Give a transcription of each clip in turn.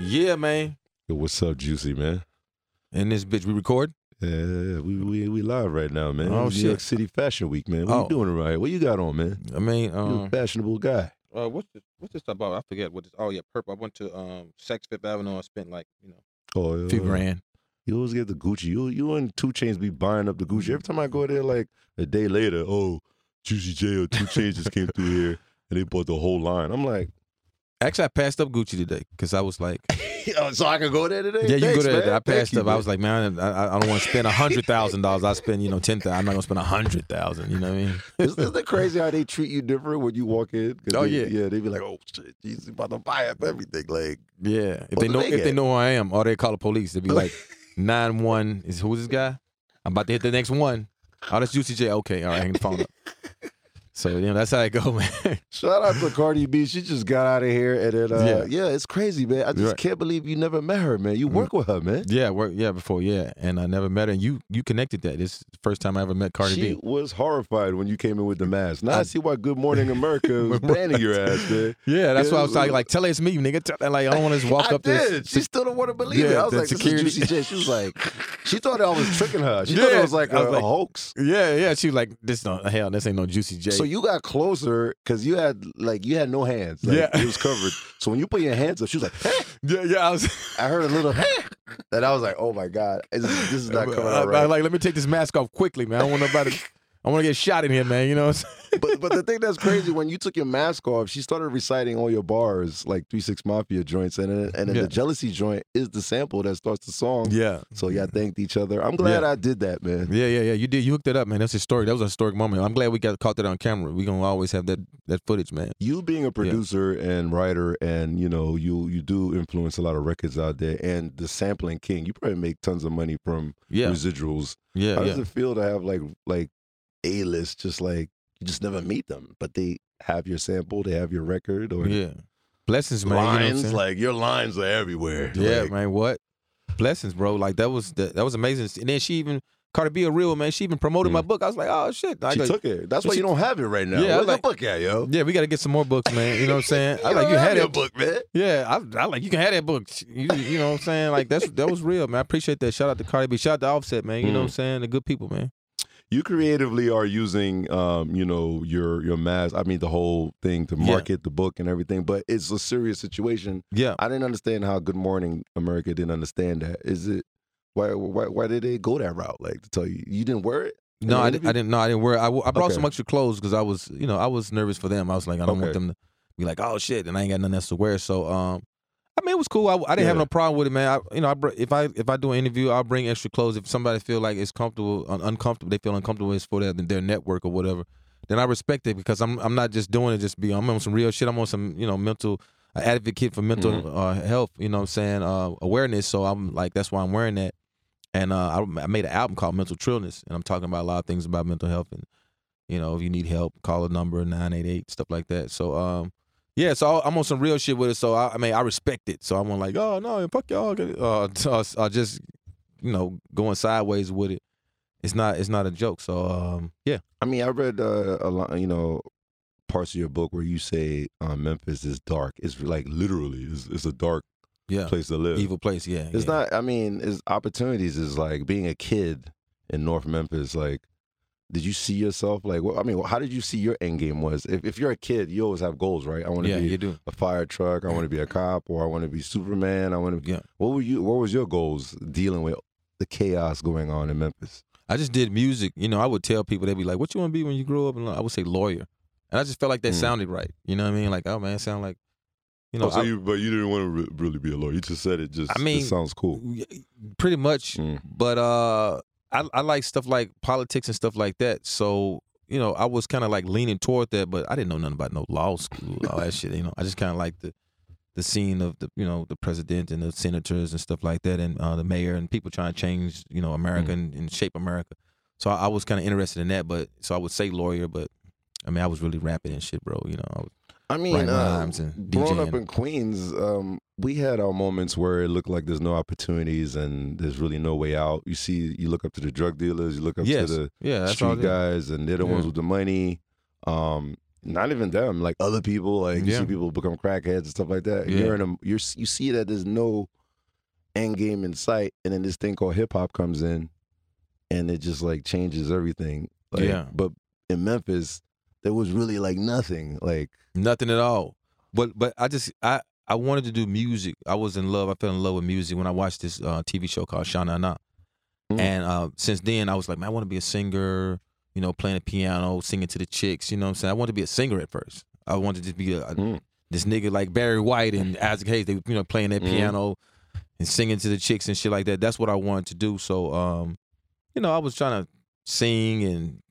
Yeah, man. Yo, what's up, Juicy man? And this bitch, we record. Yeah, we we we live right now, man. Oh, New shit. York City Fashion Week, man. What Oh. you doing right? What you got on, man? I mean, You're a um, fashionable guy. Uh, what's this? What's this about? I forget what this. Oh yeah, purple. I went to um Saks Fifth Avenue. and spent like you know Oh, a few grand. You always get the Gucci. You you and 2 Chainz be buying up the Gucci. Every time I go there, like a day later, oh, Juicy J or 2 Chainz just came through here and they bought the whole line. I'm like, Actually, I passed up Gucci today because I was like, oh, so I can go there today? yeah, you Thanks, go there. man. I Thank passed you, up. I was like, man, I, I- don't want to spend a hundred thousand dollars. I spend you know ten thousand. I'm not gonna spend a hundred thousand. You know what I mean? Isn't it crazy how they treat you different when you walk in? Oh, they- yeah. yeah. They be like, "Oh shit, he's about to buy up everything." Like, Yeah. If they know they if they know who I am, or they call the police. They'd be like, nine one is who's this guy? I'm about to hit the next one. Oh, that's Juicy J. Okay, all right, hang the phone up. So you know that's how it go, man. shout out to Cardi B. She just got out of here, and then uh, Yeah. yeah. it's crazy, man. I just Right. can't believe you never met her, man. You work with her, man. yeah, work yeah before yeah, and I never met her. And you you connected that. This is the first time I ever met Cardi she B. She was horrified when you came in with the mask. Now I, I- see why Good Morning America was banning your ass, man. Yeah, that's why I was like, like tell her it's me, nigga. Tell like I don't want to just walk I up did. there. She still don't want to believe it. I was like, security- this is Juicy J. She was like, she thought I was tricking her. She thought it was like I a, was like- a hoax. Yeah, yeah. She was like, this no hell, this ain't no Juicy J. So you got closer because you had like you had no hands. Like, Yeah. it was covered. So when you put your hands up, she was like, "Hey." yeah, yeah. I was. I heard a little, "Hey," and I was like, oh my god, this is, this is not coming I- out I- right. like, let me take this mask off quickly, man. I don't want nobody. I want to get shot in here, man. You know what I'm saying? but but the thing that's crazy when you took your mask off, she started reciting all your bars like Three Six Mafia joints, and then, and then Yeah. the jealousy joint is the sample that starts the song. Yeah. So y'all thanked each other. I'm glad Yeah. I did that, man. Yeah, yeah, yeah. You did. You hooked it up, man. That's a story. That was a historic moment. I'm glad we got caught that on camera. We gonna always have that that footage, man. You being a producer and writer, and you know you you do influence a lot of records out there, and the sampling king. You probably make tons of money from Yeah, residuals. yeah, How yeah. does it feel to have like like a list? Just like you just never meet them, but they have your sample, they have your record, or Yeah. Blessings, man. You know what I'm lines. like your lines are everywhere. yeah, Like, man. What? Blessings, bro. Like that was that, that was amazing. And then she even Cardi B a real man. She even promoted my book. I was like, oh shit. I Mm. She took it. That's why She- you don't have it right now. Yeah, Where's like- the book at, yo? yeah, we got to get some more books, man. You know what I'm saying? I like you had that book, man. Yeah, I, I like you can have that book. You, you know what I'm saying? Like that's that was real, man. I appreciate that. Shout out to Cardi B. Shout out to Offset, man. You know what I'm Mm. saying? The good people, man. You creatively are using, um, you know, your your mask. I mean, the whole thing to Yeah. market the book and everything. But it's a serious situation. Yeah. I didn't understand how Good Morning America didn't understand that. Is it why why why did they go that route? Like to tell you you didn't wear it? No, I, di- I didn't. No, I didn't wear. I brought Okay. some extra clothes because I was, you know, I was nervous for them. I was like, I don't want them to be like, oh shit, and I ain't got nothing else to wear. So, um, I mean, it was cool. I, I didn't have no problem with it, man. I, you know, I br- if I if I do an interview, I'll bring extra clothes. If somebody feel like it's comfortable, un- uncomfortable, they feel uncomfortable, it's for their their network or whatever. Then I respect it because I'm I'm not just doing it just be. I'm on some real shit. I'm on some you know mental advocate for mental Mm-hmm. uh, health. You know what I'm saying uh, awareness. So I'm like that's why I'm wearing that. And uh, I, I made an album called Mental Trillness, and I'm talking about a lot of things about mental health and you know if you need help, call a number nine eight eight stuff like that. So um, yeah, so I'm on some real shit with it. So I, I mean, I respect it. So I'm on like, oh no, fuck y'all, uh, uh, just you know going sideways with it. It's not it's not a joke. So um, yeah, I mean, I read uh, a lot, you know, parts of your book where you say uh, Memphis is dark. It's like literally, it's, it's a dark yeah, place to live. evil place. Yeah, It's yeah. not. I mean, it's opportunities. Is like being a kid in North Memphis. Like, did you see yourself? Like, what, I mean, how did you see your end game was? If, if you're a kid, you always have goals, right? I want to Yeah, be you do. a fire truck. I want to be a cop, or I want to be Superman. I want to. Yeah. What were you? What was your goals dealing with the chaos going on in Memphis? I just did music. You know, I would tell people they'd be like, "What you want to be when you grow up?" And I would say lawyer, and I just felt like that Mm. sounded right. You know what I mean? Like, oh man, it sound like, You know, oh, so I- you, but you didn't want to re- really be a lawyer. You just said it. Just I mean, it sounds cool. pretty much. Mm. But uh, I I like stuff like politics and stuff like that. So you know, I was kind of like leaning toward that, but I didn't know nothing about no law school, all that shit. You know, I just kind of like the the scene of the you know the president and the senators and stuff like that, and uh, the mayor and people trying to change you know America Mm. and, and shape America. So I, I was kind of interested in that, but so I would say lawyer, but I mean I was really rapping and shit, bro. You know, I was, I mean, uh, and growing up in Queens, um, we had our moments where it looked like there's no opportunities and there's really no way out. You see, you look up to the drug dealers, you look up yes, to the yeah, street guys, and they're the Yeah. ones with the money. Um, not even them, like other people. Like you Yeah. see people become crackheads and stuff like that. You're in a, you're you see that there's no end game in sight, and then this thing called hip hop comes in, and it just like changes everything. Like, Yeah. But in Memphis, there was really like nothing. Like Nothing at all. But but I just I I wanted to do music. I was in love. I fell in love with music when I watched this uh, TV show called Shana Na. Mm. And uh, since then, I was like, man, I want to be a singer. You know, playing the piano, singing to the chicks. You know what I'm saying? I wanted to be a singer at first. I wanted to just be a, Mm. this nigga like Barry White and Isaac Hayes. They you know playing that Mhm. piano and singing to the chicks and shit like that. That's what I wanted to do. So um, you know, I was trying to sing and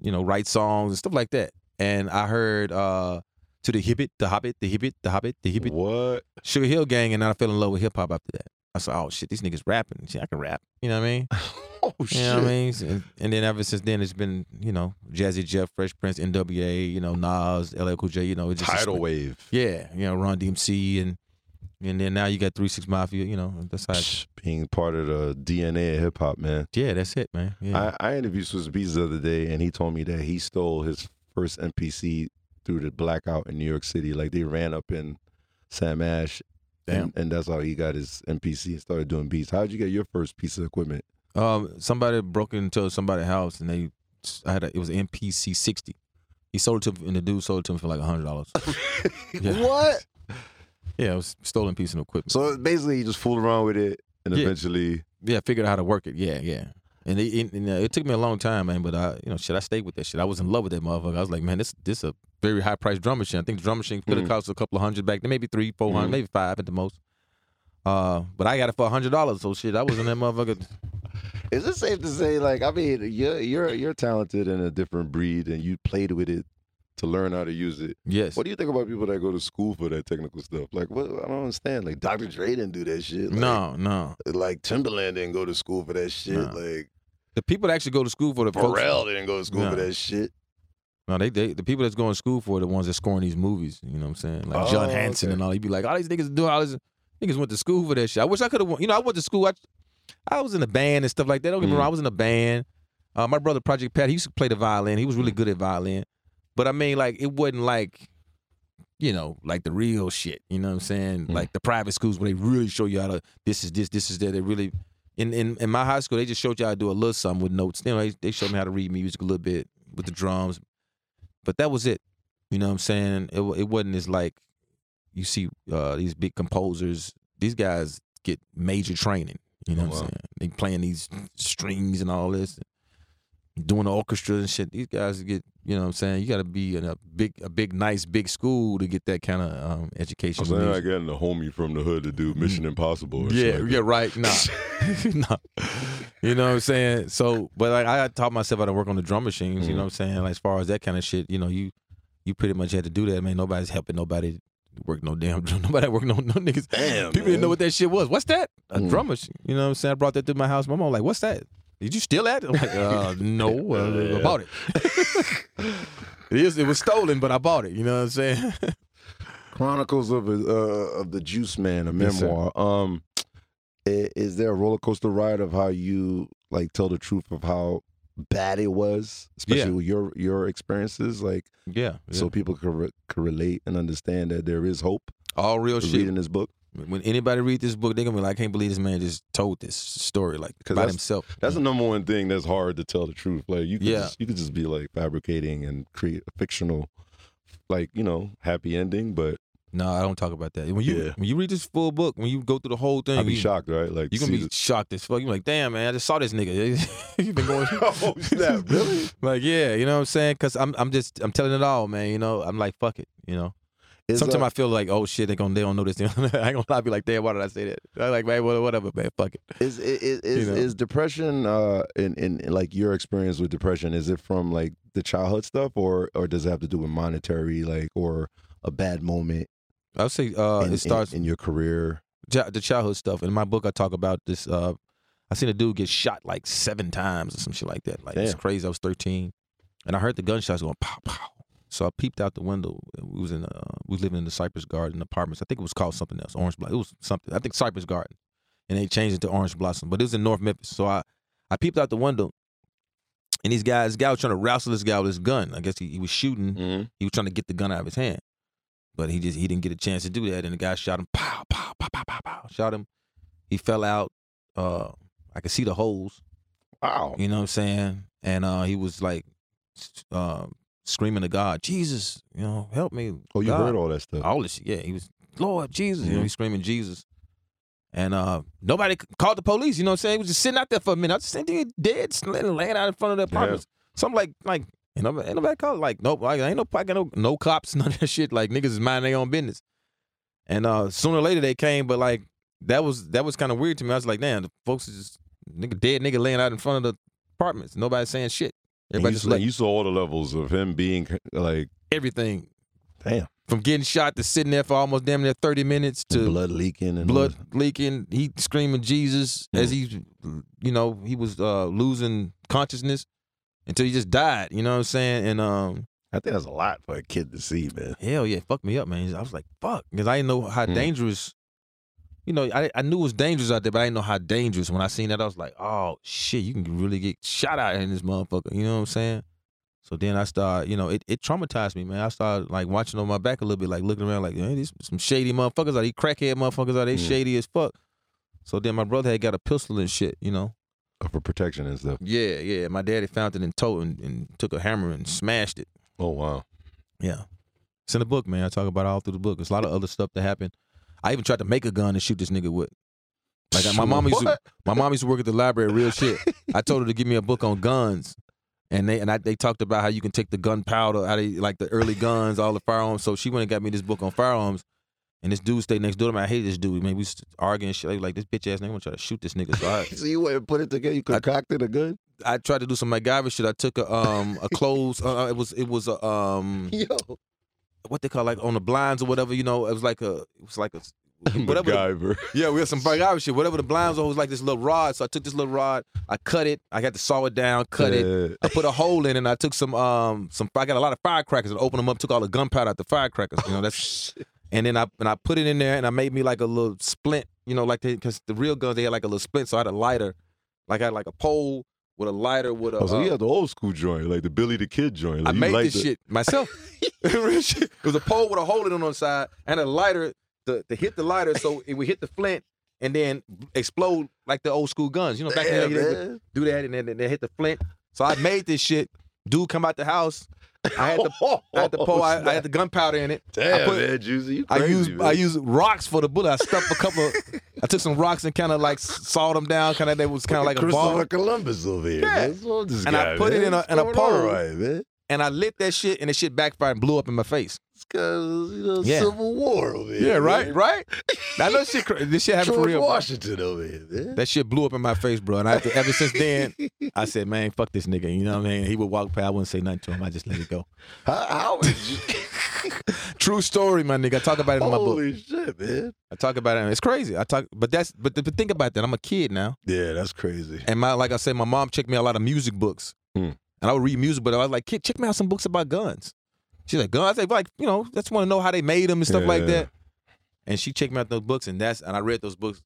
you know write songs and stuff like that. And I heard uh to the Hibbit, the Hobbit, the Hibbit, the Hobbit, the Hibbit, what? Sugar Hill Gang, and I fell in love with hip hop after that. I said, oh shit, these niggas rapping. Shit, I can rap. You know what I mean? Oh shit! You know what I mean? And, and then ever since then, it's been you know Jazzy Jeff, Fresh Prince, N.W.A., you know Nas, LL Cool J. You know, it just Tidal wave. Yeah, you know Run DMC, and and then now you got Three Six Mafia. You know, that's how. Psh, Being part of the DNA of hip hop, man. yeah, that's it, man. Yeah. I, I interviewed Swizz Beatz the other day, and he told me that he stole his first MPC through the blackout in New York City. Like they ran up in Sam Ash, and, and that's how he got his MPC and started doing beats. How'd you get your first piece of equipment? Um, somebody broke into somebody's house and they, I had a, it was an MPC sixty. He sold it to and the dude sold it to me for like hundred dollars. Yeah. What? yeah, it was stolen piece of equipment. So basically, he just fooled around with it, and Yeah. eventually, yeah, figured out how to work it. Yeah, yeah. And it, it, and, it took me a long time, man. But I, you know, shit, I stayed with that shit. I was in love with that motherfucker. I was like, man, this this a very high priced drum machine. I think the drum machine could have Mhm. cost a couple of hundred back then, maybe three, four hundred, Mhm. maybe five at the most. Uh, but I got it for a hundred dollars. So shit, I was in that motherfucker. is it safe to say, like, I mean, you're you're you're talented in a different breed, and you played with it to learn how to use it. Yes. What do you think about people that go to school for that technical stuff? Like, what? I don't understand. Like, Dr. Dre didn't do that shit. Like, no, no. Like Timbaland didn't go to school for that shit. Nah. Like The people that actually go to school for the folks. Pharrell didn't go to school for that shit. No, they, they the people that's going to school for are the ones that scoring these movies. You know what I'm saying? Like Oh, John Hanson okay. and all. He'd be like, all these niggas do all this. Niggas went to school for that shit. I wish I could have. You know, I went to school. I, I was in a band and stuff like that. Don't get me Mm. wrong. I was in a band. Uh, my brother Project Pat, he used to play the violin. He was really good at violin. But I mean, like, it wasn't like, you know, like the real shit. You know what I'm saying? Mm. Like the private schools where they really show you how to. This is this. This is that. They really. In, in in my high school, they just showed you how to do a little something with notes. You know, they, they showed me how to read music a little bit with the drums, but that was it. You know what I'm saying? It it wasn't as like you see uh, these big composers. These guys get major training. You know Oh, what I'm wow. saying? They playing these strings and all this, doing the orchestra and shit. These guys get you know what I'm saying. You got to be in a big a big nice big school to get that kind of um, education. They're not music. getting a homie from the hood to do Mission Impossible. Or Yeah, like yeah, right. Nah, nah. You know what I'm saying? So, but like I taught myself how to work on the drum machines. You know what I'm saying? Like as far as that kind of shit, you know, you you pretty much had to do that. Man, nobody's helping nobody work no damn drum. Nobody work no no niggas. Damn, People didn't know what that shit was. What's that? A Mm. drum machine. You know what I'm saying? I brought that to my house. My mom like, what's that? Did you steal that? I'm like, uh, no, uh, I bought it. it is. It was stolen, but I bought it. You know what I'm saying? Chronicles of uh, of the Juice Man, a Yes, memoir. um, is there a roller coaster ride of how you like tell the truth of how bad it was, especially Yeah. with your your experiences, like yeah. so people could re- could relate and understand that there is hope. all real shit. Reading this book, When anybody read this book, they're gonna be like, I can't believe this man just told this story like by that's- himself. that's the number one thing that's hard to tell the truth. Like you could Yeah. just, you could just be like fabricating and create a fictional, like you know, happy ending. But no, I don't talk about that. When you Yeah. when you read this full book, when you go through the whole thing, I'd be you, shocked, right? Like You're gonna be the- shocked as fuck. You're like, damn man, I just saw this nigga. You've been going. Oh, snap, really? like, yeah, you know what I'm saying? Because I'm I'm just I'm telling it all, man. You know, I'm like, fuck it. You know, Sometimes I feel like, oh shit, they gonna they don't know this. I ain't gonna lie, be like, damn, why did I say that? I'm like, man, whatever, man, fuck it. Is is is, know? is depression uh in, in like your experience with depression? Is it from like the childhood stuff, or or does it have to do with monetary, like, or a bad moment I would say uh, in, it starts in, in your career? the childhood stuff. In my book, I talk about this. Uh, I seen a dude get shot like seven times or some shit like that. Like it's crazy. I was thirteen, and I heard the gunshots going pow pow. So I peeped out the window. We was in uh, we was living in the Cypress Garden apartments. I think it was called something else, Orange Blossom. It was something. I think Cypress Garden, and they changed it to Orange Blossom. But it was in North Memphis. So I I peeped out the window, and these guys, this guy was trying to wrestle this guy with his gun. I guess he, he was shooting. Mm-hmm. He was trying to get the gun out of his hand, but he just he didn't get a chance to do that. And the guy shot him, pow, pow, pow, pow, pow, pow. Shot him. He fell out. Uh, I could see the holes. Wow. You know what I'm saying? And uh, he was like, uh, screaming to God, Jesus, you know, help me. Oh, you God." heard all that stuff. all this shit. Yeah, he was Lord Jesus. You know, Mhm. he's screaming Jesus. And uh, nobody called the police. You know what I'm saying? He was just sitting out there for a minute. I was just thinking, dead, laying laying out in front of the Yeah. apartments. Something like, like, you know, ain't nobody called. Like, nope, like, ain't no, I got no, no cops, none of that shit. Like, niggas is minding their own business. And uh, sooner or later they came, but like, that was that was kind of weird to me. I was like, damn, the folks is just nigga dead nigga laying out in front of the apartments. Nobody saying shit. Everybody you, just saw, like you saw all the levels of him being like, everything damn, from getting shot to sitting there for almost damn near thirty minutes to blood leaking and blood leaking. He screaming Jesus as he, you know, he was uh, losing consciousness until he just died. You know what I'm saying? And um, I think that's a lot for a kid to see, man. hell yeah, it fucked me up, man. I was like, fuck, because I didn't know how Mm. dangerous. You know, I I knew it was dangerous out there, but I didn't know how dangerous. When I seen that, I was like, oh shit, you can really get shot out in this motherfucker. You know what I'm saying? So then I started, you know, it, it traumatized me, man. I started like watching on my back a little bit, like looking around, like, hey, these some shady motherfuckers are these crackhead motherfuckers are they Mm. shady as fuck. So then my brother had got a pistol and shit, you know. For protection and stuff. Yeah, yeah. My daddy found it and told and, and took a hammer and smashed it. Oh wow. Yeah. It's in the book, man. I talk about it all through the book. There's a lot of other stuff that happened. I even tried to make a gun and shoot this nigga with. Like my mom used to, my mom used to work at the library, real shit. I told her to give me a book on guns. And they and I, they talked about how you can take the gunpowder out of like the early guns, all the firearms. So she went and got me this book on firearms. And this dude stayed next door to me. I hate this dude. Man, we was arguing and shit. Like, like this bitch ass nigga want to try to shoot this nigga. So I, So you went and put it together. You concocted a gun. I tried to do some MacGyver shit. I took a um a clothes. Uh, it was it was a um Yo, what they call like on the blinds or whatever. You know, it was like a it was like a whatever. the- yeah, we had some MacGyver shit. Whatever the blinds were, it was like this little rod. So I took this little rod. I cut it. I had to saw it down, cut it. I put a hole in it and I took some um some I got a lot of firecrackers and opened them up, took all the gunpowder out the firecrackers. You know, that's and then I and I put it in there and I made me like a little splint, you know, like because the real guns they had like a little splint, so I had a lighter, like I had like a pole with a lighter with a. Oh, so uh, had the old school joint, like the Billy the Kid joint. I Like, you made this it. shit myself. It was a pole with a hole in it on the side and a lighter to, to hit the lighter so it would hit the flint and then explode like the old school guns. You know, back then they would man. do that and then they hit the flint. So I made this shit. Dude come out the house. I had the I had the. I, I had the gunpowder in it. Damn, I put- man, Juicy, you I crazy, used man. I used rocks for the bullet. I stuffed a couple. Of, I took some rocks and kind of like sawed them down. Kind of they was kind of like a ball. Columbus over here. Yeah. man. And I guy, put it in a- in a pole. right, man. And I lit that shit, and the shit backfired and blew up in my face. It's cause you know Yeah. Civil War over here. Yeah, right, man. right. I know shit. This shit happened George for real. Washington over here, man. That shit blew up in my face, bro. And I, ever since then, I said, man, fuck this nigga. You know what I mean? He would walk past. I wouldn't say nothing to him. I just let it go. how, how you? True story, my nigga. I talk about it in my book. Holy shit, man. I talk about it. It's crazy. I talk, but that's but, but think about that. I'm a kid now, Yeah, that's crazy. and my like I said, my mom checked me out a lot of music books, Hmm. and I would read music. But I was like, kid, check me out some books about guns. She's like, guns. I said, like, you know, just want to know how they made them and stuff like that. And she checked me out those books, and that's and I read those books.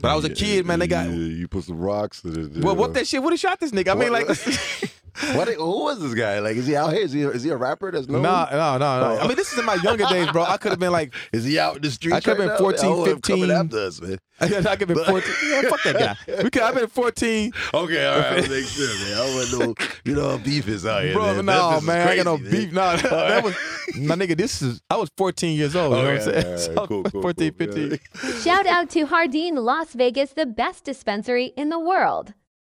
But I was a kid, man. They got Yeah, you put some rocks. In it, well, what that shit would have shot this nigga. I mean, like, What? Who was this guy? Like, is he out here? Is he, is he a rapper that's known? no, no, no, no. Oh. I mean, this is in my younger days, bro. I could have been like, Is he out in the street? I could've right been now? 14, Oh, him coming 15. after us, man. I could have been 14. Yeah, fuck that guy. We could, I've been 14. Okay, all right, I'll make sure, man. I want to know, you know, beef is out here, Bro, man. no, This is man, I got no crazy, beef. No, that was my nigga. This is I was 14 years old. You know what I'm saying? all right, So, cool, cool, 14, cool, 15. yeah. Shout out to Hardin Las Vegas, the best dispensary in the world.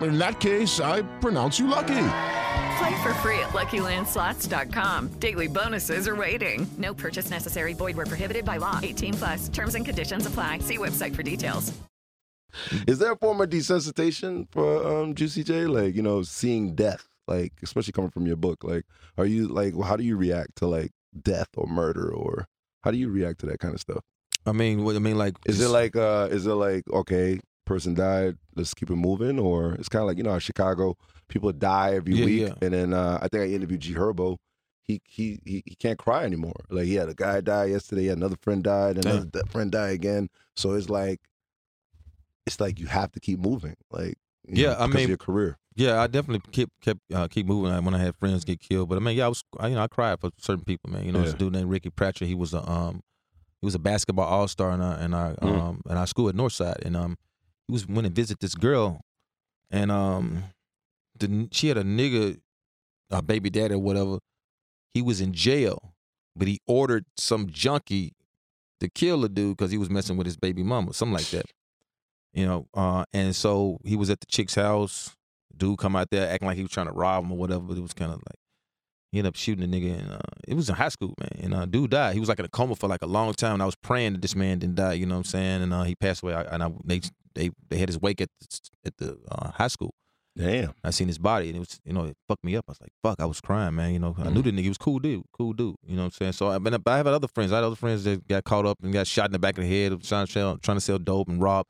In that case, I pronounce you lucky. Play for free at LuckyLandSlots.com. Daily bonuses are waiting. No purchase necessary. Void were prohibited by law. 18 plus. Terms and conditions apply. See website for details. Is there a form of desensitization for um, Juicy J? Like, you know, seeing death, like, especially coming from your book. Like, are you, like, how do you react to, like, death or murder or how do you react to that kind of stuff? I mean, what I mean, like, Is it like, uh, is it like, okay, person died, let's keep it moving? Or it's kind of like, you know, Chicago, people die every Yeah, week. yeah. And then uh, I think I interviewed G Herbo. He, he he he can't cry anymore. Like he had a guy die yesterday, another friend died, another Damn. friend died again. So it's like, it's like you have to keep moving. Like Yeah, know, I because mean- of your career. Yeah, I definitely kept kept uh, keep moving when I had friends get killed. But I mean, yeah, I was I, you know I cried for certain people, man. You know, this dude named Ricky Pratchett. He was a um he was a basketball all star in our in our Mm. um in our school at Northside, and um he was went and visit this girl, and um the she had a nigga, a baby daddy or whatever. He was in jail, but he ordered some junkie to kill the dude because he was messing with his baby mama, something like that. You know, uh, and so he was at the chick's house. Dude come out there acting like he was trying to rob him or whatever. But it was kind of like he ended up shooting the nigga. And uh, it was in high school, man. And uh, dude died. He was like in a coma for like a long time. And I was praying that this man didn't die. You know what I'm saying? And uh, he passed away. I, and I, they they they had his wake at the, at the uh, high school. Damn. I seen his body, and it was, you know, it fucked me up. I was like, fuck, I was crying, man. You know, I knew the nigga he was cool dude, cool dude. You know what I'm saying? So I've been, I have other friends. I had other friends that got caught up and got shot in the back of the head, trying to sell, trying to sell dope and rob.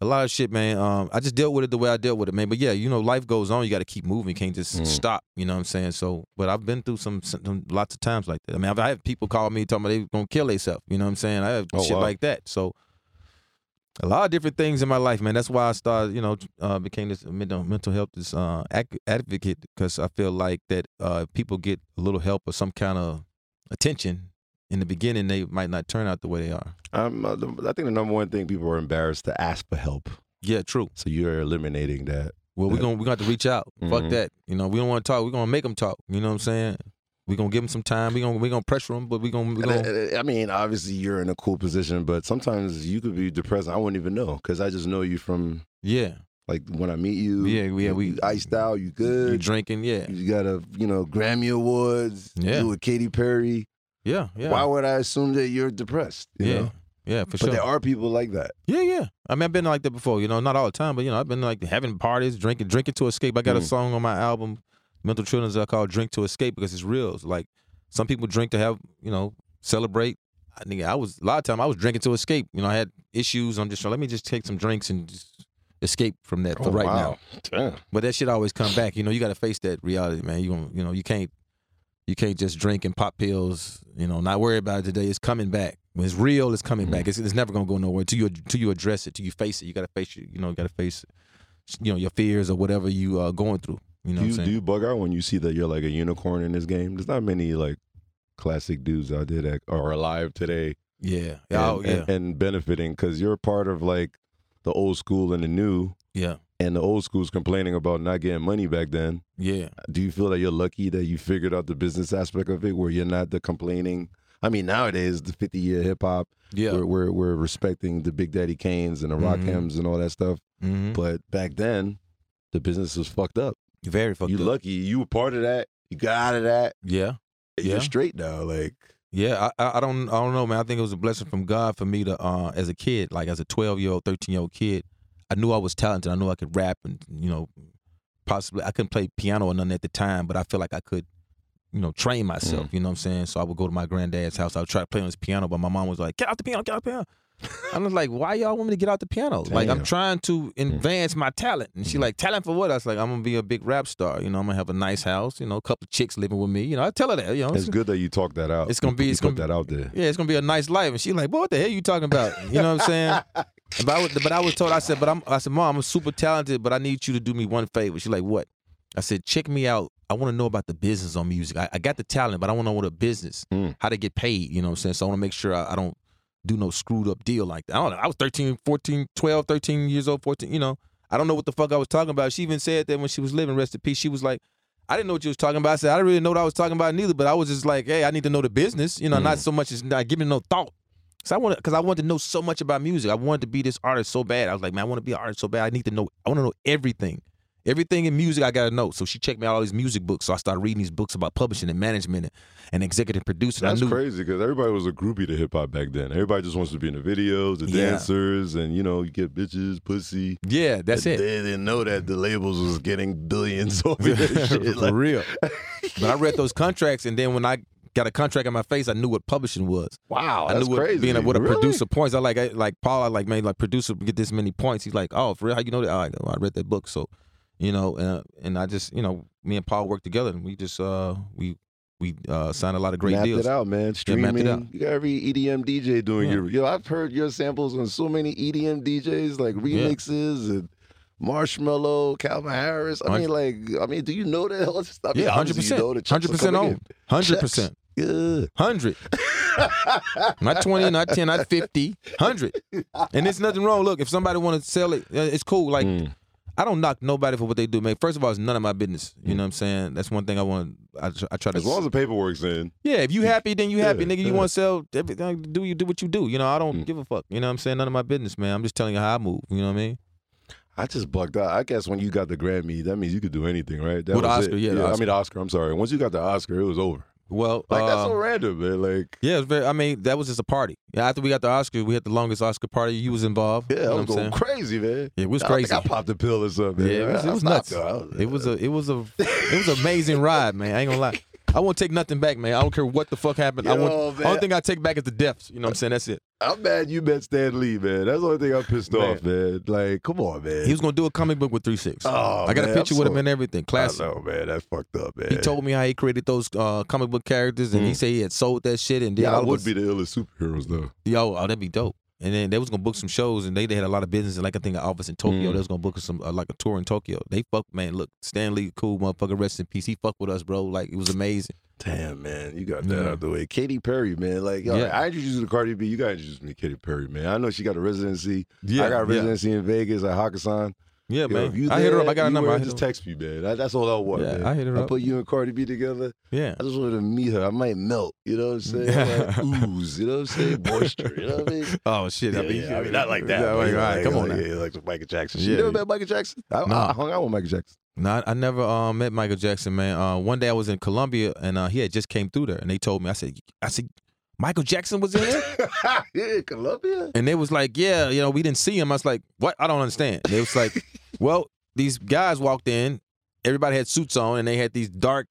A lot of shit, man. Um, I just dealt with it the way I dealt with it, man. But yeah, you know, life goes on. You got to keep moving. You can't just Mm. stop. You know what I'm saying? So, but I've been through some, some lots of times like that. I mean, I've I have people call me talking about they gonna kill themselves. You know what I'm saying? I have Oh, shit wow. like that. So a lot of different things in my life, man. That's why I started, you know, uh, became this mental mental health this uh, advocate because I feel like that uh, people get a little help or some kind of attention in the beginning, they might not turn out the way they are. Um, uh, the, I think the number one thing people are embarrassed to ask for help. Yeah, true. So you're eliminating that. Well, we're gonna we got to reach out. Fuck Mhm. that. You know, we don't want to talk. We're gonna make them talk. You know what I'm saying? We're gonna give them some time. We're gonna we gonna pressure him, but we gonna we gonna. I, I mean, obviously you're in a cool position, but sometimes you could be depressed. I wouldn't even know because I just know you from Yeah, like when I meet you. Yeah, yeah, you- we- you iced out. You you good? drinking? Yeah, You got a you know Grammy awards. Yeah. You with Katy Perry. yeah, yeah. Why would I assume that you're depressed? You yeah, know? yeah, for But sure. there are people like that. Yeah, yeah. I mean, I've been like that before. You know, not all the time, but you know, I've been like having parties, drinking, drinking to escape. I got a Mm. song on my album, Mental Trillness, I call "Drink to Escape" because it's real. It's like some people drink to have, you know, celebrate. I think I was a lot of time I was drinking to escape. You know, I had issues. I'm just trying. Let me just take some drinks and just escape from that for Oh, right wow. now. Damn. But that shit always come back. You know, you got to face that reality, man. You gonna, you know, you can't, you can't just drink and pop pills. You know, not worry about it today. It's coming back. When it's real, it's coming back. Mm. It's, it's never gonna go nowhere. Till you, till you address it, till you face it. You got to face it. You know, you got to face, you know, your fears or whatever you are going through. You know, do what you I'm saying? do you bug out when you see that you're like a unicorn in this game? There's not many like classic dudes out there that are alive today yeah, and, oh yeah, and, and benefiting because you're part of like the old school and the new, yeah, and the old school's complaining about not getting money back then. yeah. Do you feel that you're lucky that you figured out the business aspect of it, where you're not the complaining? I mean, nowadays the 50 year hip hop, Yeah. we're, we're we're respecting the Big Daddy Kanes and the Rock Mhm. Hems and all that stuff. Mm-hmm. But back then, the business was fucked up. Very fucked you up. lucky you were part of that. You got out of that. yeah. You're Yeah. straight now. Like Yeah, I, I don't I don't know, man. I think it was a blessing from God for me to uh as a kid, like as a twelve year old, thirteen year old kid, I knew I was talented. I knew I could rap and you know, possibly I couldn't play piano or nothing at the time, but I feel like I could, you know, train myself. You know what I'm saying? So I would go to my granddad's house. I would try to play on his piano, but my mom was like, "Get out the piano, get out the piano." I was like, "Why y'all want me to get out the piano? Like I'm trying to advance my talent." And she like, "Talent for what?" I was like, "I'm gonna be a big rap star. You know, I'm gonna have a nice house. You know, a couple of chicks living with me. You know, I tell her that. You know, it's good that you talk that out. It's gonna be- it's gonna that out there. yeah, it's gonna be a nice life. And she's like, boy, what the hell you talking about? You know what I'm saying? but, I was, but I was told, I said, but I'm, I said, mom, I'm super talented, but I need you to do me one favor. She's like, what? I said, check me out. I want to know about the business on music. I, I got the talent, but I want to know what a business, Mm. how to get paid. You know what I'm saying? So I want to make sure I, I don't do no screwed up deal like that. I don't know. I was 13, 14, 12, 13 years old, 14, you know. I don't know what the fuck I was talking about. She even said that when she was living, rest in peace. She was like, I didn't know what you was talking about. I said, I didn't really know what I was talking about neither, but I was just like, hey, I need to know the business, you know, not mm. so much as not giving no thought. So I want because I wanted to know so much about music. I wanted to be this artist so bad. I was like, man, I want to be an artist so bad. I need to know. I want to know everything, everything in music. I gotta know. So she checked me out all these music books. So I started reading these books about publishing and management and, and executive producing. That's I knew, crazy because everybody was a groupie to hip hop back then. Everybody just wants to be in the videos, the Yeah. dancers, and you know, you get bitches, pussy. Yeah, that's it. They didn't know that the labels was getting billions over that shit. For real. But I read those contracts, and then when I got a contract in my face, I knew what publishing was. wow, I that's knew what crazy. being a, what a Really? producer points. I like I, like Paul. I like man, like producer get this many points. He's like, oh, for real? How you know that? I, I read that book, so you know, uh, and I just you know, me and Paul worked together, and we just uh we we uh signed a lot of great mapped deals. it out, man. Yeah, Streaming. it out. You got every EDM DJ doing Yeah. your. Yo, I've heard your samples on so many EDM DJs, like remixes and Marshmello, Calvin Harris. I mean, like, I mean, do you know that? all this stuff? I mean, Yeah, hundred obviously you know percent, Hundred percent on, hundred percent, Good. hundred. not twenty, not ten, not fifty, hundred. And there's nothing wrong. Look, if somebody want to sell it, uh, it's cool. Like Mm. I don't knock nobody for what they do, man. First of all, it's none of my business. You know what I'm saying? That's one thing I want. I, tr- I try to. As long as the paperwork's in. yeah, if you happy, then you happy, Yeah, nigga. You yeah. want to sell everything? Do you do what you do? You know, I don't Mm. give a fuck. You know what I'm saying? None of my business, man. I'm just telling you how I move. You know what I mean? I just bugged out. I guess when you got the Grammy, that means you could do anything, right? That With was Oscar, it. yeah, the I mean, Oscar. I'm sorry. Once you got the Oscar, it was over. Well, Like that's uh, so random, man. Like, yeah, it's very. I mean, that was just a party. Yeah, after we got the Oscar, we had the longest Oscar party. You was involved. yeah, you I know was I'm going saying? crazy, man. Yeah, it was I crazy. I popped a pill or something. Yeah, it was, it was nuts. though. It was a, it was a, it was an amazing ride, man. I ain't gonna lie. I won't take nothing back, man. I don't care what the fuck happened. I Yo, want, man. only thing I take back is the deaths. You know what I'm saying? That's it. I'm mad you met Stan Lee, man. That's the only thing I'm pissed Man. off, man. Like, come on, man. He was gonna do a comic book with Three Six. Oh, I got a picture I'm with so- him and everything. Classic. I know, man. That's fucked up, man. He told me how he created those uh, comic book characters, and he Mm. said he had sold that shit. And then Yeah, I would be the illest superheroes, though. yo, oh, that'd be dope. And then they was gonna book some shows, and they, they had a lot of business. And like I think an office in Tokyo. Mm. They was gonna book some uh, like a tour in Tokyo. They fuck man. Look, Stan Lee, cool motherfucker. Rest in peace. He fucked with us, bro. Like it was amazing. Damn, man. You got that Yeah. out the way. Katy Perry, man. Like, yo, Yeah. I introduced you to Cardi B. You got to introduce me to Katy Perry, man. I know she got a residency. Yeah, I got a yeah. residency in Vegas at Hakkasan. Yeah, Yo, man. you I hit her up. I got a number. I just text me, man. That- that's all I want, Yeah, man. I hit her up. I put you and Cardi B together. Yeah. I just wanted to meet her. I might melt. You know what I'm saying? Like, ooze. You know what I'm saying? Moisture. You know what I mean? Oh shit. Yeah, I mean, yeah, I mean, not like that. Yeah, like, you all right, like, come on like, now. Yeah, like Michael Jackson. Yeah. You never met Michael Jackson? I, Nah. I hung out with Michael Jackson. No, I, never um, met Michael Jackson, man. Uh, one day I was in Colombia and uh, he had just came through there, and they told me, I said, I said, Michael Jackson was in there, yeah, Colombia. and they was like, yeah, you know, we didn't see him. I was like, what? I don't understand. They was like, well, these guys walked in, everybody had suits on, and they had these dark,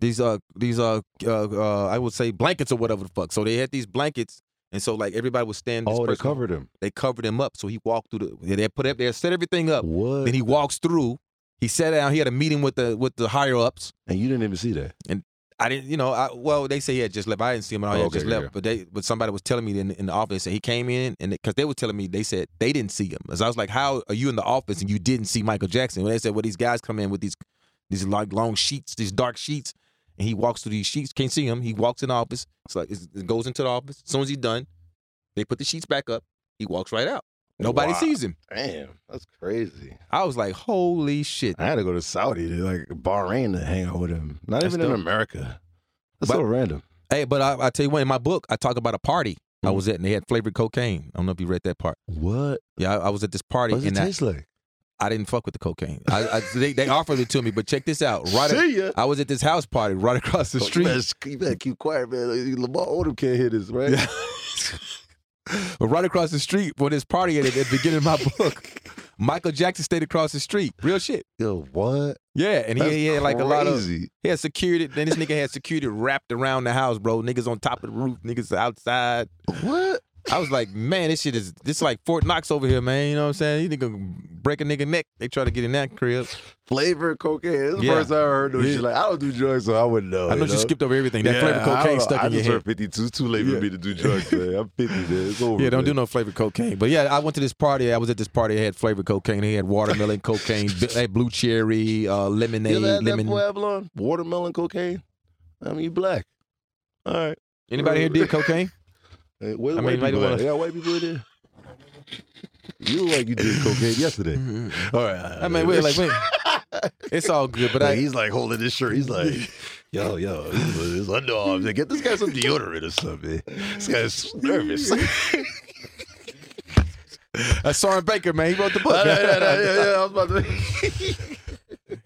these uh, these uh, uh, uh I would say blankets or whatever the fuck. So they had these blankets. And so, like everybody was standing. Oh, they covered him. They covered him up, so he walked through the. They put up, they set everything up. What? Then he walks through. He sat down. He had a meeting with the with the higher ups. and you didn't even see that. I didn't, you know, I, well, they say he had just left. I didn't see him at all. He Oh, had okay, just yeah, left. yeah. But they, but somebody was telling me in, in the office that he came in, and because they were telling me, they said they didn't see him. As I was like, how are you in the office and you didn't see Michael Jackson? When they said, well, these guys come in with these these like long sheets, these dark sheets, and he walks through these sheets. Can't see him. He walks in the office. It's like it goes into the office. As soon as he's done, they put the sheets back up. He walks right out. Nobody Wow. sees him. Damn, that's crazy. I was like, holy shit. I had to go to Saudi to like Bahrain to hang out with him. Not That's even in. America. That's But- so random. Hey, but I, I tell you what, in my book, I talk about a party I Mhm. was at, and they had flavored cocaine. I don't know if you read that part. What? Yeah, I, I was at this party, What does it and I, taste like? I didn't fuck with the cocaine. I, I, they, they offered it to me, but check this out. Right, See ya. I was at this house party right across the You street. better, you better keep quiet, man. Lamar Odom can't hear this, right? But right across the street for this party at, at the beginning of my book, Michael Jackson stayed across the street. Real shit. Yo, what? Yeah, and he, he had like a lot of crazy. he had security. Then this nigga had security wrapped around the house, bro. Niggas on top of the roof, niggas outside. What? I was like, man, this shit is this is like Fort Knox over here, man. You know what I'm saying? You nigga break a nigga neck. They try to get in that crib. Flavor cocaine. This is the Yeah. first time I heard no Yeah. shit. Like, I don't do drugs, so I wouldn't know. I know you skipped over everything. That Yeah, flavored cocaine stuck I in your just head. turned 52. It's too late for me to do drugs, man. I'm 50, man. It's over. Yeah, don't do no flavored cocaine. But yeah, I went to this party. I was at this party. They had flavored cocaine. They had watermelon cocaine. They had blue cherry, uh, lemonade, You ever had that lemon. boy Avalon? Watermelon cocaine? I mean, you black. All right. Anybody here did cocaine? Hey, where the I white mean, might people wanna- at? They got white people in there. You look like you did cocaine yesterday. Mm-hmm. All right. I mean, wait, like, wait. It's all good, but Like, I, he's like holding his shirt. He's like, yo, yo, his underarms. Like, Get this guy some deodorant or something. This guy's nervous. that's Soren Baker, man. He wrote the book. yeah, yeah, yeah, yeah, I was about to.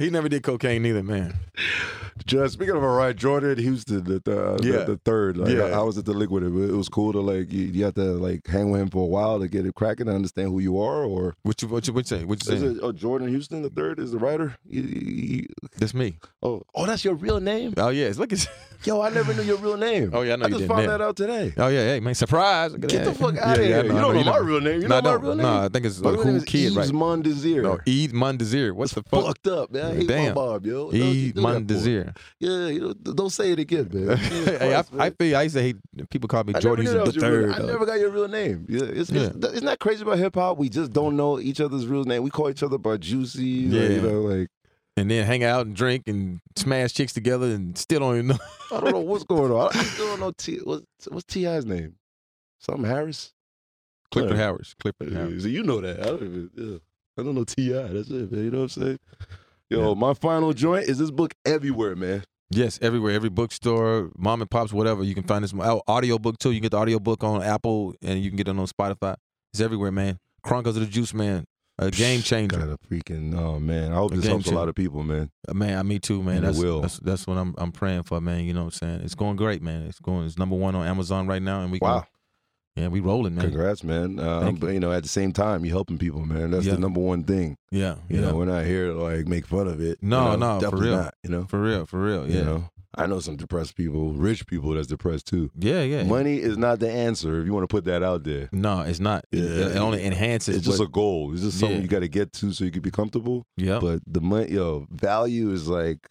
He never did cocaine neither, man. Just speaking of Orion Jordan, Houston, the the, uh, Yeah. the, the third. Like, Yeah. how was it to link with him? It was cool to like you, you have to like hang with him for a while to get it cracking to understand who you are, or What you what you what you say? What you is saying? it oh, Jordan Houston the third is the writer? He- he- That's me. oh, oh, that's your real name. Oh yes, look at. Yo, I never knew your real name. Oh, yeah, I know I just found man. that out today. Oh yeah, hey man, surprise! Get the fuck out of Yeah, yeah, here! I you know, I don't know you my real name. You No, know I my real name. No, I think it's like who is kid, right? Desir. No, Eid Mundazir. What's the fuck? Fucked up, man. I hate Damn. my Bob, yo. Don't you Eid do that for? Mundazir. Yeah, you know, don't say it again, man. Hey, I, I feel I used to hate people call me Jordan the your real- third. I never got your real name. Yeah, it's, Yeah. It's, isn't that crazy about hip hop? We just don't know each other's real name. We call each other by Juicy. Yeah. You know, like and then hang out and drink and smash chicks together and still don't even know. I don't know what's going on. I still don't know T. What's, what's T.I.'s name? Something Harris. Clifford Harris. Clifford Harris. So you know that. I don't even. Yeah. I don't know Ti. That's it, man. You know what I'm saying? Yo, my final joint is this book everywhere, man. Yes, everywhere, every bookstore, mom and pops, whatever. You can find this oh, audio book too. You can get the audio book on Apple and you can get it on Spotify. It's everywhere, man. Chronicles of the Juice Man, a game changer. Got a freaking oh man. I hope A this helps a lot of people, man. Uh, Man, I me too, man. And That's, will. that's that's what I'm I'm praying for, man. You know what I'm saying? It's going great, man. It's going. It's number one on Amazon right now, and we Wow. Gonna, yeah, we rolling, man. Congrats, man. Uh, Thank but you know, at the same time, you're helping people, man. That's Yeah. the number one thing. Yeah, You yeah. know, we're not here to like make fun of it. No, you know? no, for real. not. You know, for real, for real. Yeah, you know. I know some depressed people, rich people that's depressed too. yeah, yeah. Money is not the answer if you want to put that out there. No, it's not. It, Yeah. it only enhances. It's just what, a goal. It's just something Yeah. you got to get to so you can be comfortable. yeah, But the money, yo, value is like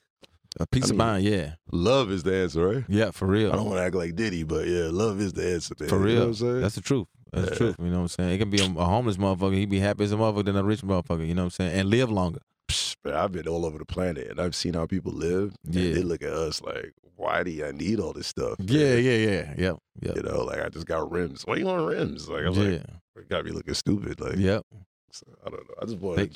a peace I of mind. Yeah, love is the answer, right? yeah, for real. I don't want to act like Diddy, but yeah, love is the answer. Man. For You real. know what I'm saying? That's the truth. That's the truth. You know what I'm saying? It can be a, a homeless motherfucker. He'd be happy as a motherfucker than a rich motherfucker. You know what I'm saying? And live longer. Psh, man, I've been all over the planet and I've seen how people live. and Yeah. they look at us like, why do I need all this stuff? man? Yeah, yeah, yeah, yeah, yeah. You know, like I just got rims. Why you want rims? Like I'm yeah, like, you got me looking stupid. Like, yep. so, I don't know. I just want They-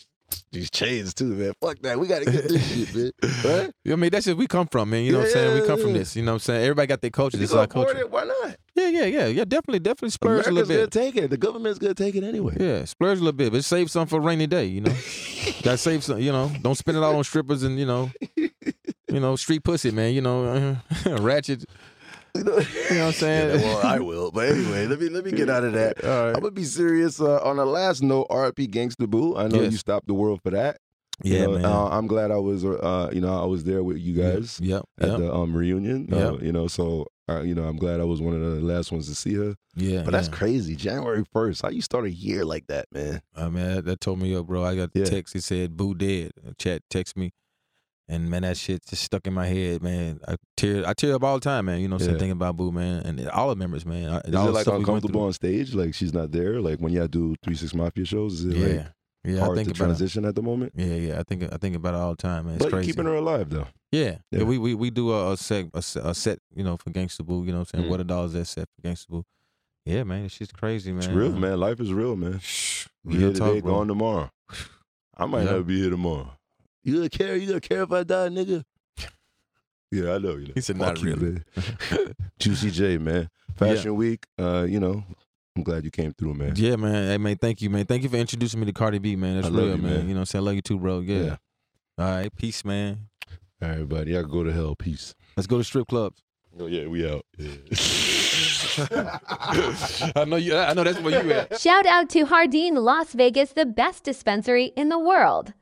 these chains too, man. Fuck that. We got to get this shit, man. Right? I mean, that's just we come from, man. You know what I'm saying? We come from this. You know what I'm saying? Everybody got their culture. This is our culture. it, why not? Yeah, yeah, yeah, yeah. Definitely, definitely splurge America's a little gonna bit. take it. The government's gonna take it anyway. Yeah, splurge a little bit, but save some for a rainy day. You know, gotta save some. You know, don't spend it all on strippers and you know, you know, street pussy, man. You know, ratchet. You know, You know what I'm saying? Yeah, well, I will. But anyway, let me let me get out of that. All right. I'm gonna be serious. Uh, on the last note, RP Gangsta Boo. I know Yes. you stopped the world for that. You Yeah, know, man. Uh, I'm glad I was. Uh, you know, I was there with you guys Yep. at the um reunion. Uh, you know, so uh, you know, I'm glad I was one of the last ones to see her. Yeah. But that's yeah. crazy. January first. How you start a year like that, man? I mean, that, that told me up, bro. I got the Yeah. text. It said "Boo dead." Chat text me, and man, that shit just stuck in my head, man. I tear, I tear up all the time, man. You know, what I'm saying Yeah. thinking about Boo, man, and all the members, man. I- Is it like stuff we uncomfortable on stage? Like she's not there. Like when y'all do Three Six Mafia shows, is it Yeah, like yeah. I hard think to about it. transition at the moment? Yeah, yeah. I think I think about it all the time, man. It's but you're crazy. keeping her alive though. Yeah, yeah. Yeah. we, we we do a, a set a, set- a set, you know, for Gangsta Boo. You know, what I'm saying Mhm. what a dollar is that set for Gangsta Boo? Yeah, man, it's just crazy, man. It's real, Uh, man. Life is real, man. Shh, real here today, bro. gone tomorrow. I might Yeah. not be here tomorrow. You gonna care? You gonna care if I die, nigga? Yeah, I know. You know. He said, Fuck "Not you, really." man. Juicy J, man. Fashion Week. Uh, you know, I'm glad you came through, man. Yeah, man. Hey, man, thank you, man. Thank you for introducing me to Cardi B, man. That's I love real, you, man. man. You know, what I'm saying I love you too, bro. Yeah. Yeah. All right, peace, man. All right, buddy. Y'all go to hell. Peace. Let's go to strip clubs. Oh yeah, we out. Yeah. I know you. I know that's where you at. Shout out to Hardin Las Vegas, the best dispensary in the world.